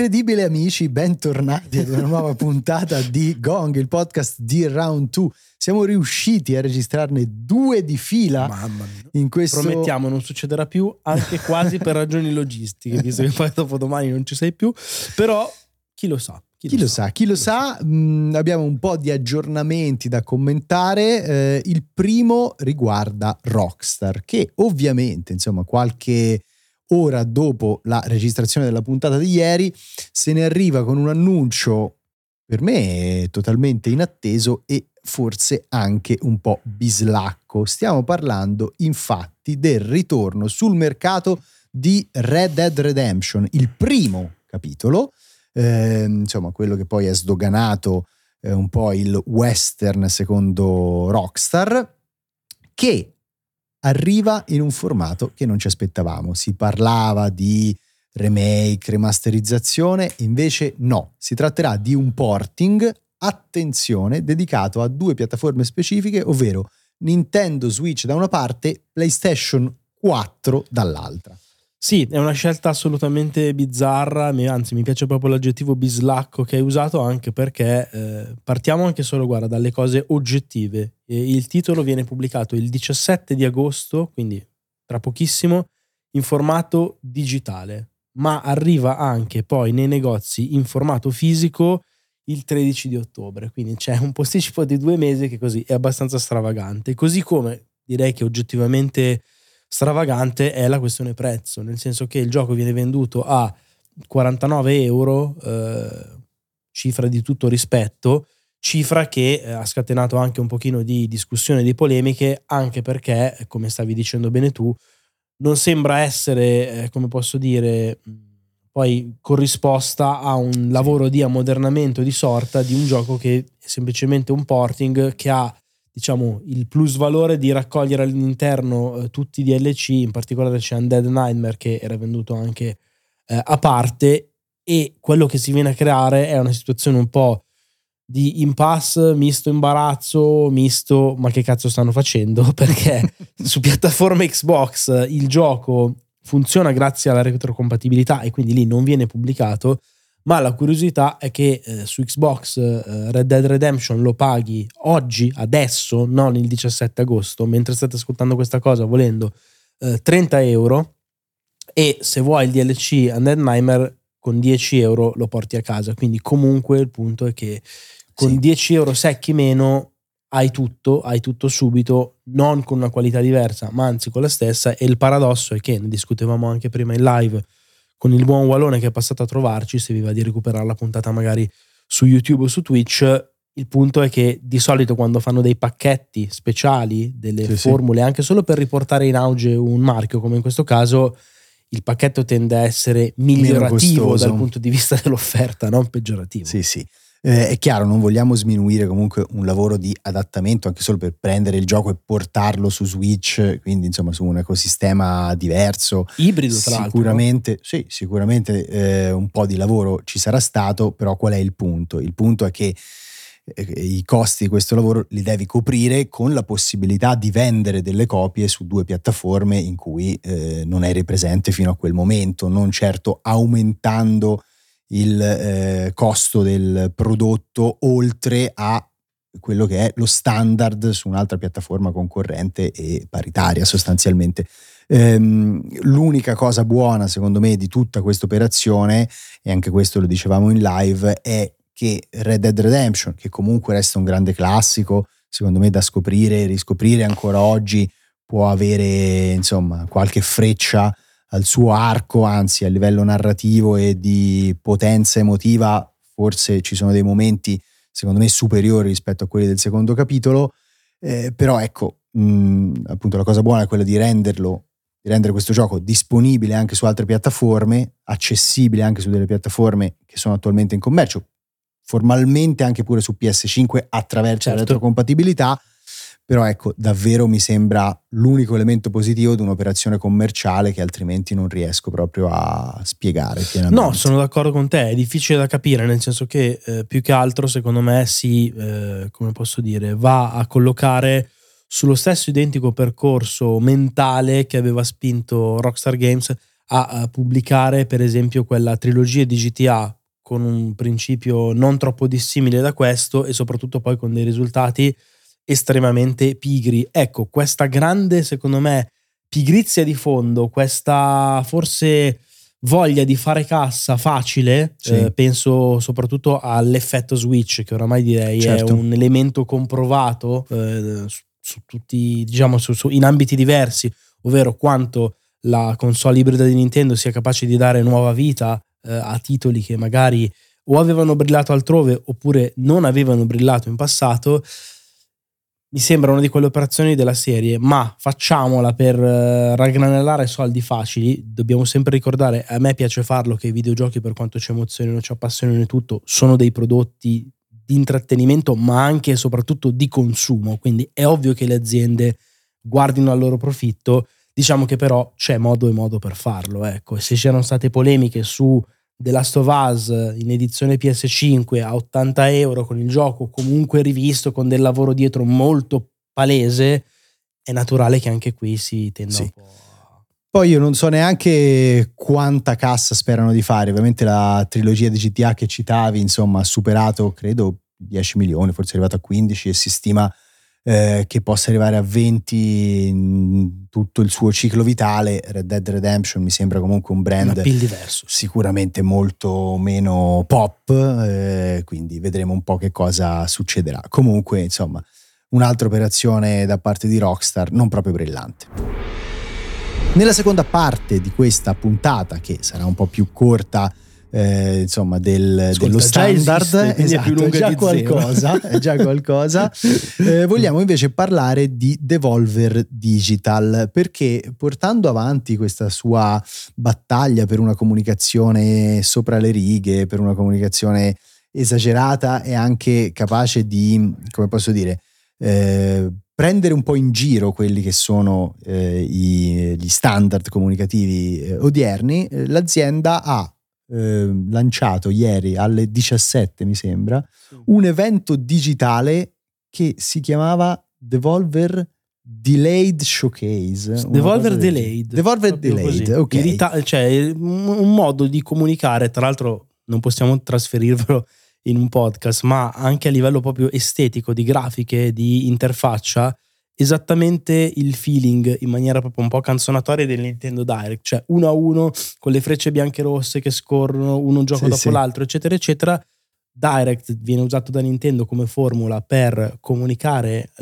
Incredibili amici, bentornati ad una nuova puntata di Gong, il podcast di Round 2. Siamo riusciti a registrarne due di fila. Mamma mia. In questo... Promettiamo, non succederà più, anche quasi per ragioni logistiche, visto che poi dopo domani non ci sei più. Però chi lo sa. Chi, chi lo, sa? sa? Chi lo sa? Mh, abbiamo un po' di aggiornamenti da commentare. Eh, il primo riguarda Rockstar, che ovviamente, insomma, qualche ora dopo la registrazione della puntata di ieri, se ne arriva con un annuncio per me totalmente inatteso e forse anche un po' bislacco. Stiamo parlando infatti del ritorno sul mercato di Red Dead Redemption, il primo capitolo, eh, insomma quello che poi ha sdoganato eh, un po' il western secondo Rockstar, che arriva in un formato che non ci aspettavamo. Si parlava di remake, remasterizzazione, invece no, si tratterà di un porting, attenzione, dedicato a due piattaforme specifiche, ovvero Nintendo Switch da una parte, PlayStation 4 dall'altra. Sì, è una scelta assolutamente bizzarra, anzi mi piace proprio l'aggettivo bislacco che hai usato anche perché eh, partiamo anche solo guarda, dalle cose oggettive. Il titolo viene pubblicato il 17 di agosto, quindi tra pochissimo, in formato digitale, ma arriva anche poi nei negozi in formato fisico il 13 di ottobre, quindi c'è un posticipo di due mesi che così è abbastanza stravagante, così come direi che oggettivamente stravagante è la questione prezzo, nel senso che il gioco viene venduto a 49 euro, eh, cifra di tutto rispetto, cifra che eh, ha scatenato anche un pochino di discussione, di polemiche, anche perché, come stavi dicendo bene tu, non sembra essere, eh, come posso dire, poi corrisposta a un lavoro di ammodernamento di sorta di un gioco che è semplicemente un porting che ha diciamo, il plus valore di raccogliere all'interno eh, tutti i DLC, in particolare c'è Undead Nightmare che era venduto anche eh, a parte e quello che si viene a creare è una situazione un po' di impasse, misto imbarazzo, misto ma che cazzo stanno facendo? Perché su piattaforma Xbox il gioco funziona grazie alla retrocompatibilità e quindi lì non viene pubblicato ma la curiosità è che eh, su Xbox eh, Red Dead Redemption lo paghi oggi, adesso, non il 17 agosto, mentre state ascoltando questa cosa volendo eh, 30 euro e se vuoi il DLC Undead Nightmare con 10 euro lo porti a casa, quindi comunque il punto è che con sì. 10 euro secchi meno hai tutto, hai tutto subito, non con una qualità diversa, ma anzi con la stessa e il paradosso è che, ne discutevamo anche prima in live, con il buon Wallone che è passato a trovarci, se vi va di recuperare la puntata magari su YouTube o su Twitch, il punto è che di solito quando fanno dei pacchetti speciali, delle sì, formule, sì. anche solo per riportare in auge un marchio, come in questo caso, il pacchetto tende a essere migliorativo dal punto di vista dell'offerta, non peggiorativo. Sì, sì. Eh, è chiaro, non vogliamo sminuire comunque un lavoro di adattamento anche solo per prendere il gioco e portarlo su Switch, quindi insomma su un ecosistema diverso. Ibrido tra sicuramente, l'altro. Sì, sicuramente eh, un po' di lavoro ci sarà stato, però qual è il punto? Il punto è che eh, i costi di questo lavoro li devi coprire con la possibilità di vendere delle copie su due piattaforme in cui eh, non eri presente fino a quel momento, non certo aumentando il eh, costo del prodotto oltre a quello che è lo standard su un'altra piattaforma concorrente e paritaria sostanzialmente. Ehm, l'unica cosa buona secondo me di tutta questa operazione, e anche questo lo dicevamo in live, è che Red Dead Redemption, che comunque resta un grande classico, secondo me da scoprire e riscoprire ancora oggi, può avere insomma qualche freccia al suo arco, anzi a livello narrativo e di potenza emotiva, forse ci sono dei momenti secondo me superiori rispetto a quelli del secondo capitolo, eh, però ecco, mh, appunto la cosa buona è quella di renderlo, di rendere questo gioco disponibile anche su altre piattaforme, accessibile anche su delle piattaforme che sono attualmente in commercio, formalmente anche pure su PS5 attraverso certo. la retrocompatibilità, però ecco, davvero mi sembra l'unico elemento positivo di un'operazione commerciale che altrimenti non riesco proprio a spiegare pienamente. No, sono d'accordo con te, è difficile da capire, nel senso che eh, più che altro secondo me si, eh, come posso dire, va a collocare sullo stesso identico percorso mentale che aveva spinto Rockstar Games a, a pubblicare per esempio quella trilogia di GTA con un principio non troppo dissimile da questo e soprattutto poi con dei risultati estremamente pigri. Ecco, questa grande, secondo me, pigrizia di fondo, questa forse voglia di fare cassa facile, sì. eh, penso soprattutto all'effetto Switch, che oramai direi certo. è un elemento comprovato eh, su, su, tutti, diciamo, su, su, in ambiti diversi, ovvero quanto la console ibrida di Nintendo sia capace di dare nuova vita eh, a titoli che magari o avevano brillato altrove oppure non avevano brillato in passato mi sembra una di quelle operazioni della serie, ma facciamola per uh, raggranellare soldi facili. Dobbiamo sempre ricordare, a me piace farlo, che i videogiochi, per quanto ci emozionino, ci appassionino e tutto, sono dei prodotti di intrattenimento, ma anche e soprattutto di consumo. Quindi è ovvio che le aziende guardino al loro profitto. Diciamo che però c'è modo e modo per farlo. Ecco, se c'erano state polemiche su The Last of Us in edizione PS5 a 80 euro con il gioco comunque rivisto con del lavoro dietro molto palese, è naturale che anche qui si tenda sì. un po'. Poi io non so neanche quanta cassa sperano di fare, ovviamente la trilogia di GTA che citavi, insomma, ha superato credo 10 milioni, forse è arrivato a 15 e si stima eh, che possa arrivare a 20 in tutto il suo ciclo vitale. Red Dead Redemption mi sembra comunque un brand sicuramente molto meno pop, eh, quindi vedremo un po' che cosa succederà. Comunque, insomma, un'altra operazione da parte di Rockstar non proprio brillante. Nella seconda parte di questa puntata, che sarà un po' più corta eh, insomma del, Ascolta, dello standard esiste, esatto, è, già qualcosa, è già qualcosa. eh, vogliamo invece parlare di Devolver Digital perché portando avanti questa sua battaglia per una comunicazione sopra le righe per una comunicazione esagerata e anche capace di come posso dire eh, prendere un po' in giro quelli che sono eh, i, gli standard comunicativi eh, odierni, eh, l'azienda ha eh, lanciato ieri alle 17, mi sembra, un evento digitale che si chiamava Devolver Delayed Showcase. Devolver Delayed. Devolver Delayed, così. ok. Rita- cioè, un modo di comunicare, tra l'altro non possiamo trasferirvelo in un podcast, ma anche a livello proprio estetico, di grafiche, di interfaccia, esattamente il feeling in maniera proprio un po' canzonatoria del Nintendo Direct, cioè uno a uno con le frecce bianche e rosse che scorrono uno un gioco sì, dopo sì. l'altro, eccetera, eccetera. Direct viene usato da Nintendo come formula per comunicare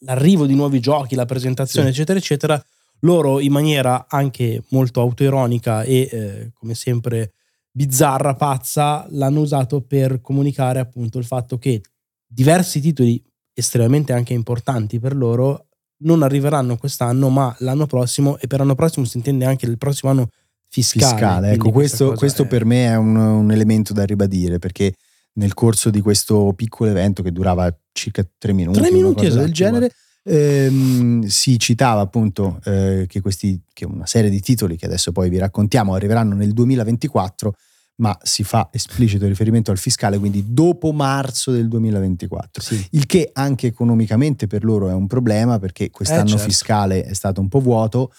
l'arrivo di nuovi giochi, la presentazione, sì. eccetera, eccetera. Loro in maniera anche molto autoironica e eh, come sempre bizzarra, pazza, l'hanno usato per comunicare appunto il fatto che diversi titoli estremamente anche importanti per loro non arriveranno quest'anno, ma l'anno prossimo, e per l'anno prossimo si intende anche il prossimo anno fiscale. fiscale ecco, questo, questo è... per me è un, un, elemento da ribadire perché nel corso di questo piccolo evento che durava circa tre minuti, tre minuti esatto, del genere, ehm, si citava appunto eh, che, questi, che una serie di titoli che adesso poi vi raccontiamo arriveranno nel 2024 ma si fa esplicito riferimento al fiscale, quindi dopo marzo del 2024. Sì. Il che anche economicamente per loro è un problema perché quest'anno eh, certo. fiscale è stato un po' vuoto.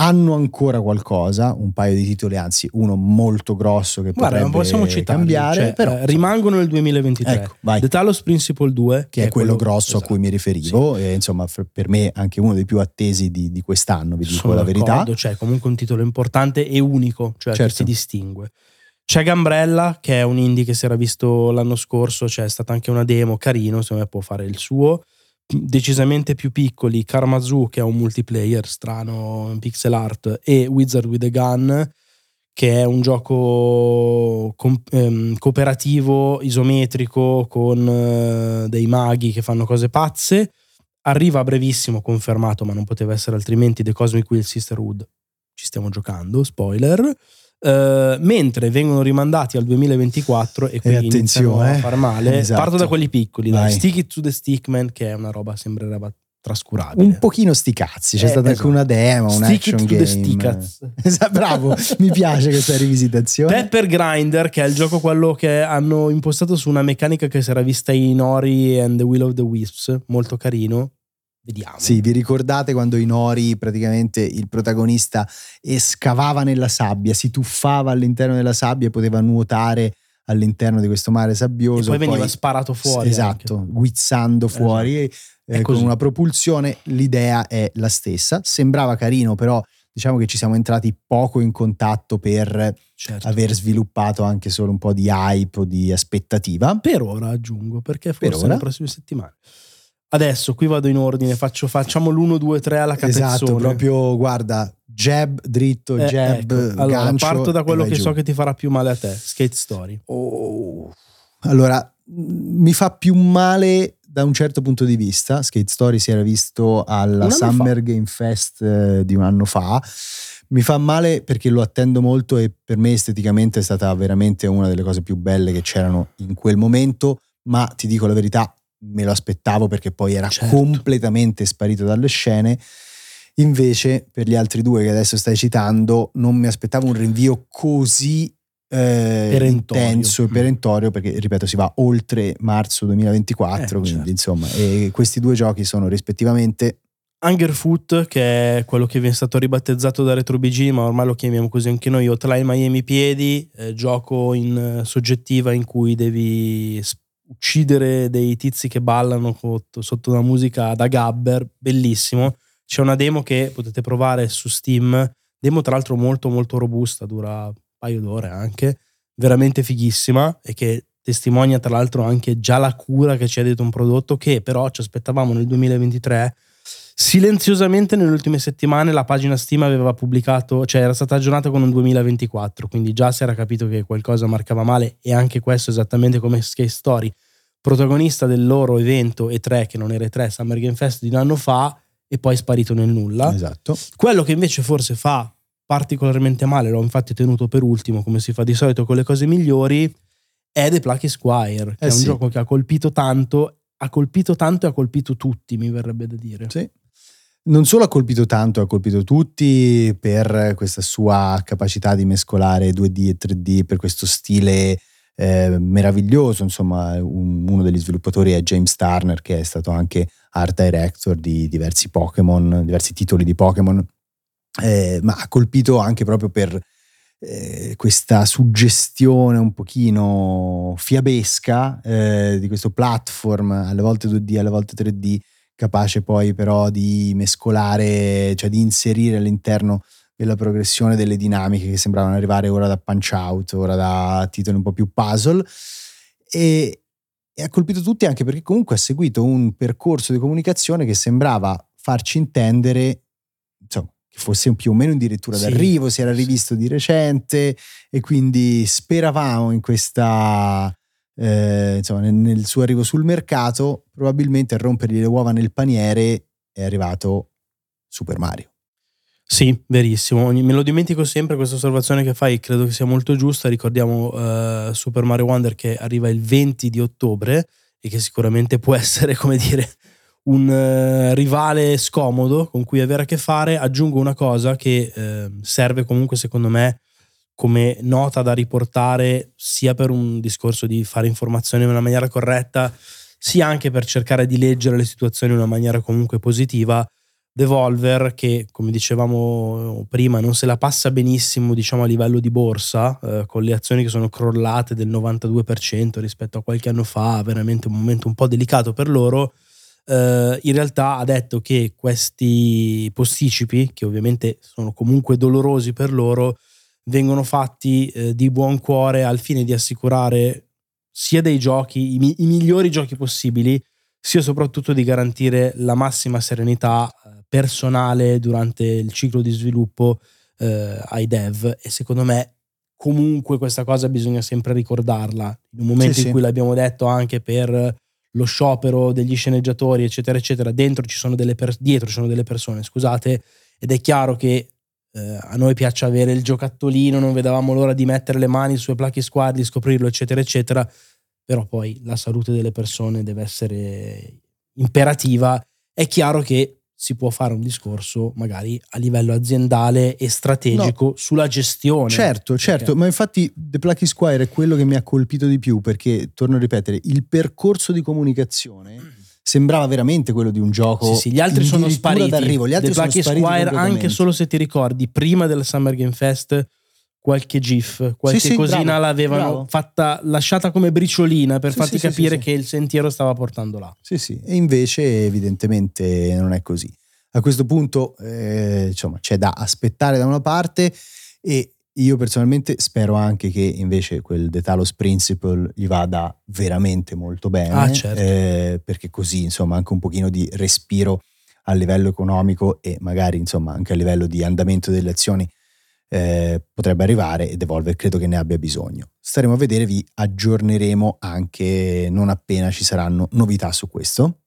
Hanno ancora qualcosa, un paio di titoli, anzi uno molto grosso che Guarda, potrebbe possiamo citarli, cambiare, cioè, però eh, rimangono nel 2023. Ecco, vai. The Talos Principle 2, che, che è quello, quello grosso esatto. a cui mi riferivo, sì. e insomma per me anche uno dei più attesi di, di quest'anno, vi dico Sono la verità. Cioè comunque un titolo importante e unico, cioè certo. che si distingue. C'è Gambrella, che è un indie che si era visto l'anno scorso, c'è stata anche una demo, carino, secondo me può fare il suo. Decisamente più piccoli, Karmazu, che è un multiplayer strano pixel art, e Wizard with a Gun, che è un gioco com- ehm, cooperativo, isometrico, con eh, dei maghi che fanno cose pazze. Arriva a brevissimo, confermato, ma non poteva essere altrimenti, The Cosmic Will Sisterhood. Ci stiamo giocando, spoiler. Uh, mentre vengono rimandati al 2024 e quindi iniziano a far male. Esatto. Parto da quelli piccoli, dai. Stick It to the Stickman, che è una roba sembrerebbe trascurabile. Un pochino sti cazzi, c'è eh, stata esatto. anche una demo, un Stick action game. esatto, bravo, mi piace questa rivisitazione. Pepper Grinder, che è il gioco quello che hanno impostato su una meccanica che si era vista in Ori and the Will of the Wisps, molto carino. Vediamo. Sì, vi ricordate quando in Ori praticamente il protagonista escavava nella sabbia, si tuffava all'interno della sabbia e poteva nuotare all'interno di questo mare sabbioso. E poi veniva poi, sparato fuori. Esatto, anche. guizzando fuori esatto. eh, con una propulsione. L'idea è la stessa. Sembrava carino, però diciamo che ci siamo entrati poco in contatto per certo. aver sviluppato anche solo un po' di hype o di aspettativa. Per ora aggiungo, perché forse per nelle prossime settimane. Adesso qui vado in ordine, faccio, facciamo l'1, 2, 3 alla capezzone. Esatto, proprio guarda, jab dritto, eh, jab, ecco. allora, gancio. Parto da quello che giù. so che ti farà più male a te, Skate Story. Oh. Allora, mi fa più male da un certo punto di vista. Skate Story si era visto alla Summer fa. Game Fest eh, di un anno fa. Mi fa male perché lo attendo molto e per me esteticamente è stata veramente una delle cose più belle che c'erano in quel momento, ma ti dico la verità, me lo aspettavo perché poi era certo. completamente sparito dalle scene. Invece, per gli altri due che adesso stai citando, non mi aspettavo un rinvio così eh, intenso e mm. perentorio perché ripeto si va oltre marzo 2024 eh, quindi certo. insomma questi due giochi sono rispettivamente Hungerfoot che è quello che viene stato ribattezzato da Retro BG ma ormai lo chiamiamo così anche noi Hotline Miami Piedi eh, gioco in soggettiva in cui devi uccidere dei tizi che ballano sotto, una musica da gabber, bellissimo. C'è una demo che potete provare su Steam, demo tra l'altro molto molto robusta, dura un paio d'ore anche, veramente fighissima e che testimonia tra l'altro anche già la cura che ci ha detto un prodotto che però ci aspettavamo nel 2023 Silenziosamente nelle ultime settimane la pagina Steam aveva pubblicato, cioè era stata aggiornata con un 2024, quindi già si era capito che qualcosa marcava male e anche questo esattamente come Skate Story, protagonista del loro evento E3 che non era E3, Summer Game Fest di un anno fa e poi sparito nel nulla. Esatto. Quello che invece forse fa particolarmente male, l'ho infatti tenuto per ultimo come si fa di solito con le cose migliori, è The Plucky Squire, che eh è un sì. gioco che ha colpito tanto, ha colpito tanto e ha colpito tutti, mi verrebbe da dire. Sì non solo ha colpito tanto, ha colpito tutti per questa sua capacità di mescolare 2D e 3D, per questo stile eh, meraviglioso. Insomma, un, uno degli sviluppatori è James Turner, che è stato anche art director di diversi Pokémon, diversi titoli di Pokémon, eh, ma ha colpito anche proprio per eh, questa suggestione un pochino fiabesca eh, di questo platform, alle volte 2D, alle volte 3D capace poi però di mescolare, cioè di inserire all'interno della progressione delle dinamiche che sembravano arrivare ora da Punch Out, ora da titoli un po' più puzzle. E, e ha colpito tutti anche perché comunque ha seguito un percorso di comunicazione che sembrava farci intendere insomma, che fosse più o meno addirittura sì. d'arrivo, si era rivisto di recente e quindi speravamo in questa eh, insomma, nel, nel, suo arrivo sul mercato, probabilmente a rompergli le uova nel paniere è arrivato Super Mario. Sì, verissimo. Me lo dimentico sempre questa osservazione che fai, credo che sia molto giusta. Ricordiamo uh, Super Mario Wonder che arriva il 20 di ottobre e che sicuramente può essere, come dire, un uh, rivale scomodo con cui avere a che fare. Aggiungo una cosa che uh, serve comunque, secondo me, come nota da riportare sia per un discorso di fare informazioni in una maniera corretta, sia anche per cercare di leggere le situazioni in una maniera comunque positiva. Devolver, che come dicevamo prima, non se la passa benissimo diciamo, a livello di borsa, eh, con le azioni che sono crollate del 92% rispetto a qualche anno fa, veramente un momento un po' delicato per loro. Uh, in realtà ha detto che questi posticipi, che ovviamente sono comunque dolorosi per loro, vengono fatti eh, di buon cuore al fine di assicurare sia dei giochi, i, mi- i, migliori giochi possibili, sia soprattutto di garantire la massima serenità eh, personale durante il ciclo di sviluppo eh, ai dev e secondo me comunque questa cosa bisogna sempre ricordarla in un momento sì, in sì. cui l'abbiamo detto anche per lo sciopero degli sceneggiatori eccetera eccetera dentro ci sono delle per- dietro ci sono delle persone scusate ed è chiaro che eh, a noi piace avere il giocattolino, non vedevamo l'ora di mettere le mani sui placchi squad, di scoprirlo, eccetera, eccetera. Però poi la salute delle persone deve essere imperativa. È chiaro che si può fare un discorso magari a livello aziendale e strategico no. sulla gestione. Certo, certo, perché... ma infatti The Plucky Squire è quello che mi ha colpito di più perché, torno a ripetere, il percorso di comunicazione sembrava veramente quello di un gioco. Sì, sì, gli altri sono spariti. D'arrivo. Gli altri The sono Lucky spariti Squire, anche solo se ti ricordi, prima del Summer Game Fest, qualche GIF, qualche Sì, sì, cosina bravo, l'avevano bravo. fatta, lasciata come briciolina per Sì, farti capire che il sentiero stava portando là. Sì, sì, e invece evidentemente non è così. A questo punto, eh, insomma, c'è da aspettare da una parte e io personalmente spero anche che invece quel The Talos Principle gli vada veramente molto bene, Ah, certo. eh, perché così, insomma, anche un pochino di respiro a livello economico e magari, insomma, anche a livello di andamento delle azioni eh, potrebbe arrivare e Devolver credo che ne abbia bisogno. Staremo a vedere, vi aggiorneremo anche non appena ci saranno novità su questo.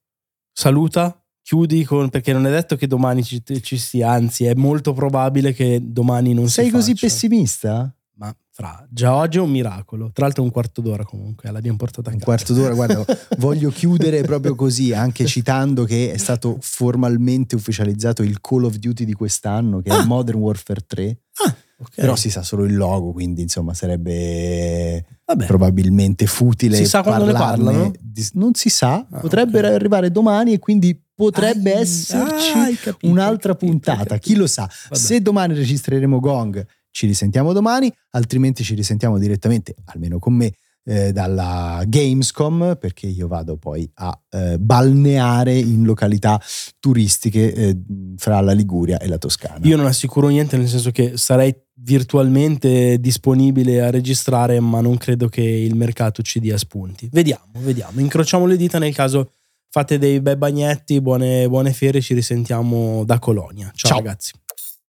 Saluta, chiudi con, perché non è detto che domani ci, ci sia, anzi è molto probabile che domani non Sei si così faccia. pessimista? Ma fra, già oggi è un miracolo. Tra l'altro è un quarto d'ora comunque, l'abbiamo portata a Un quarto d'ora, guarda, voglio chiudere proprio così, anche citando che è stato formalmente ufficializzato il Call of Duty di quest'anno, che è Ah. Modern Warfare 3, Ok. però si sa solo il logo, quindi insomma sarebbe Vabbè. probabilmente futile Si sa quando ne parlano? di- non si sa, Ah, potrebbe ok. arrivare domani e quindi potrebbe Ah, esserci hai capito, un'altra capito, puntata, capito. chi lo sa. Vabbè. Se domani registreremo Gong, ci risentiamo domani, altrimenti ci risentiamo direttamente, almeno con me, eh, dalla Gamescom, perché io vado poi a eh, balneare in località turistiche eh, fra la Liguria e la Toscana. Io non assicuro niente, nel senso che sarei virtualmente disponibile a registrare, ma non credo che il mercato ci dia spunti. Vediamo, vediamo. Incrociamo le dita nel caso fate dei bei bagnetti, buone, buone fiere, ci risentiamo da Colonia. Ciao. Ciao. ragazzi.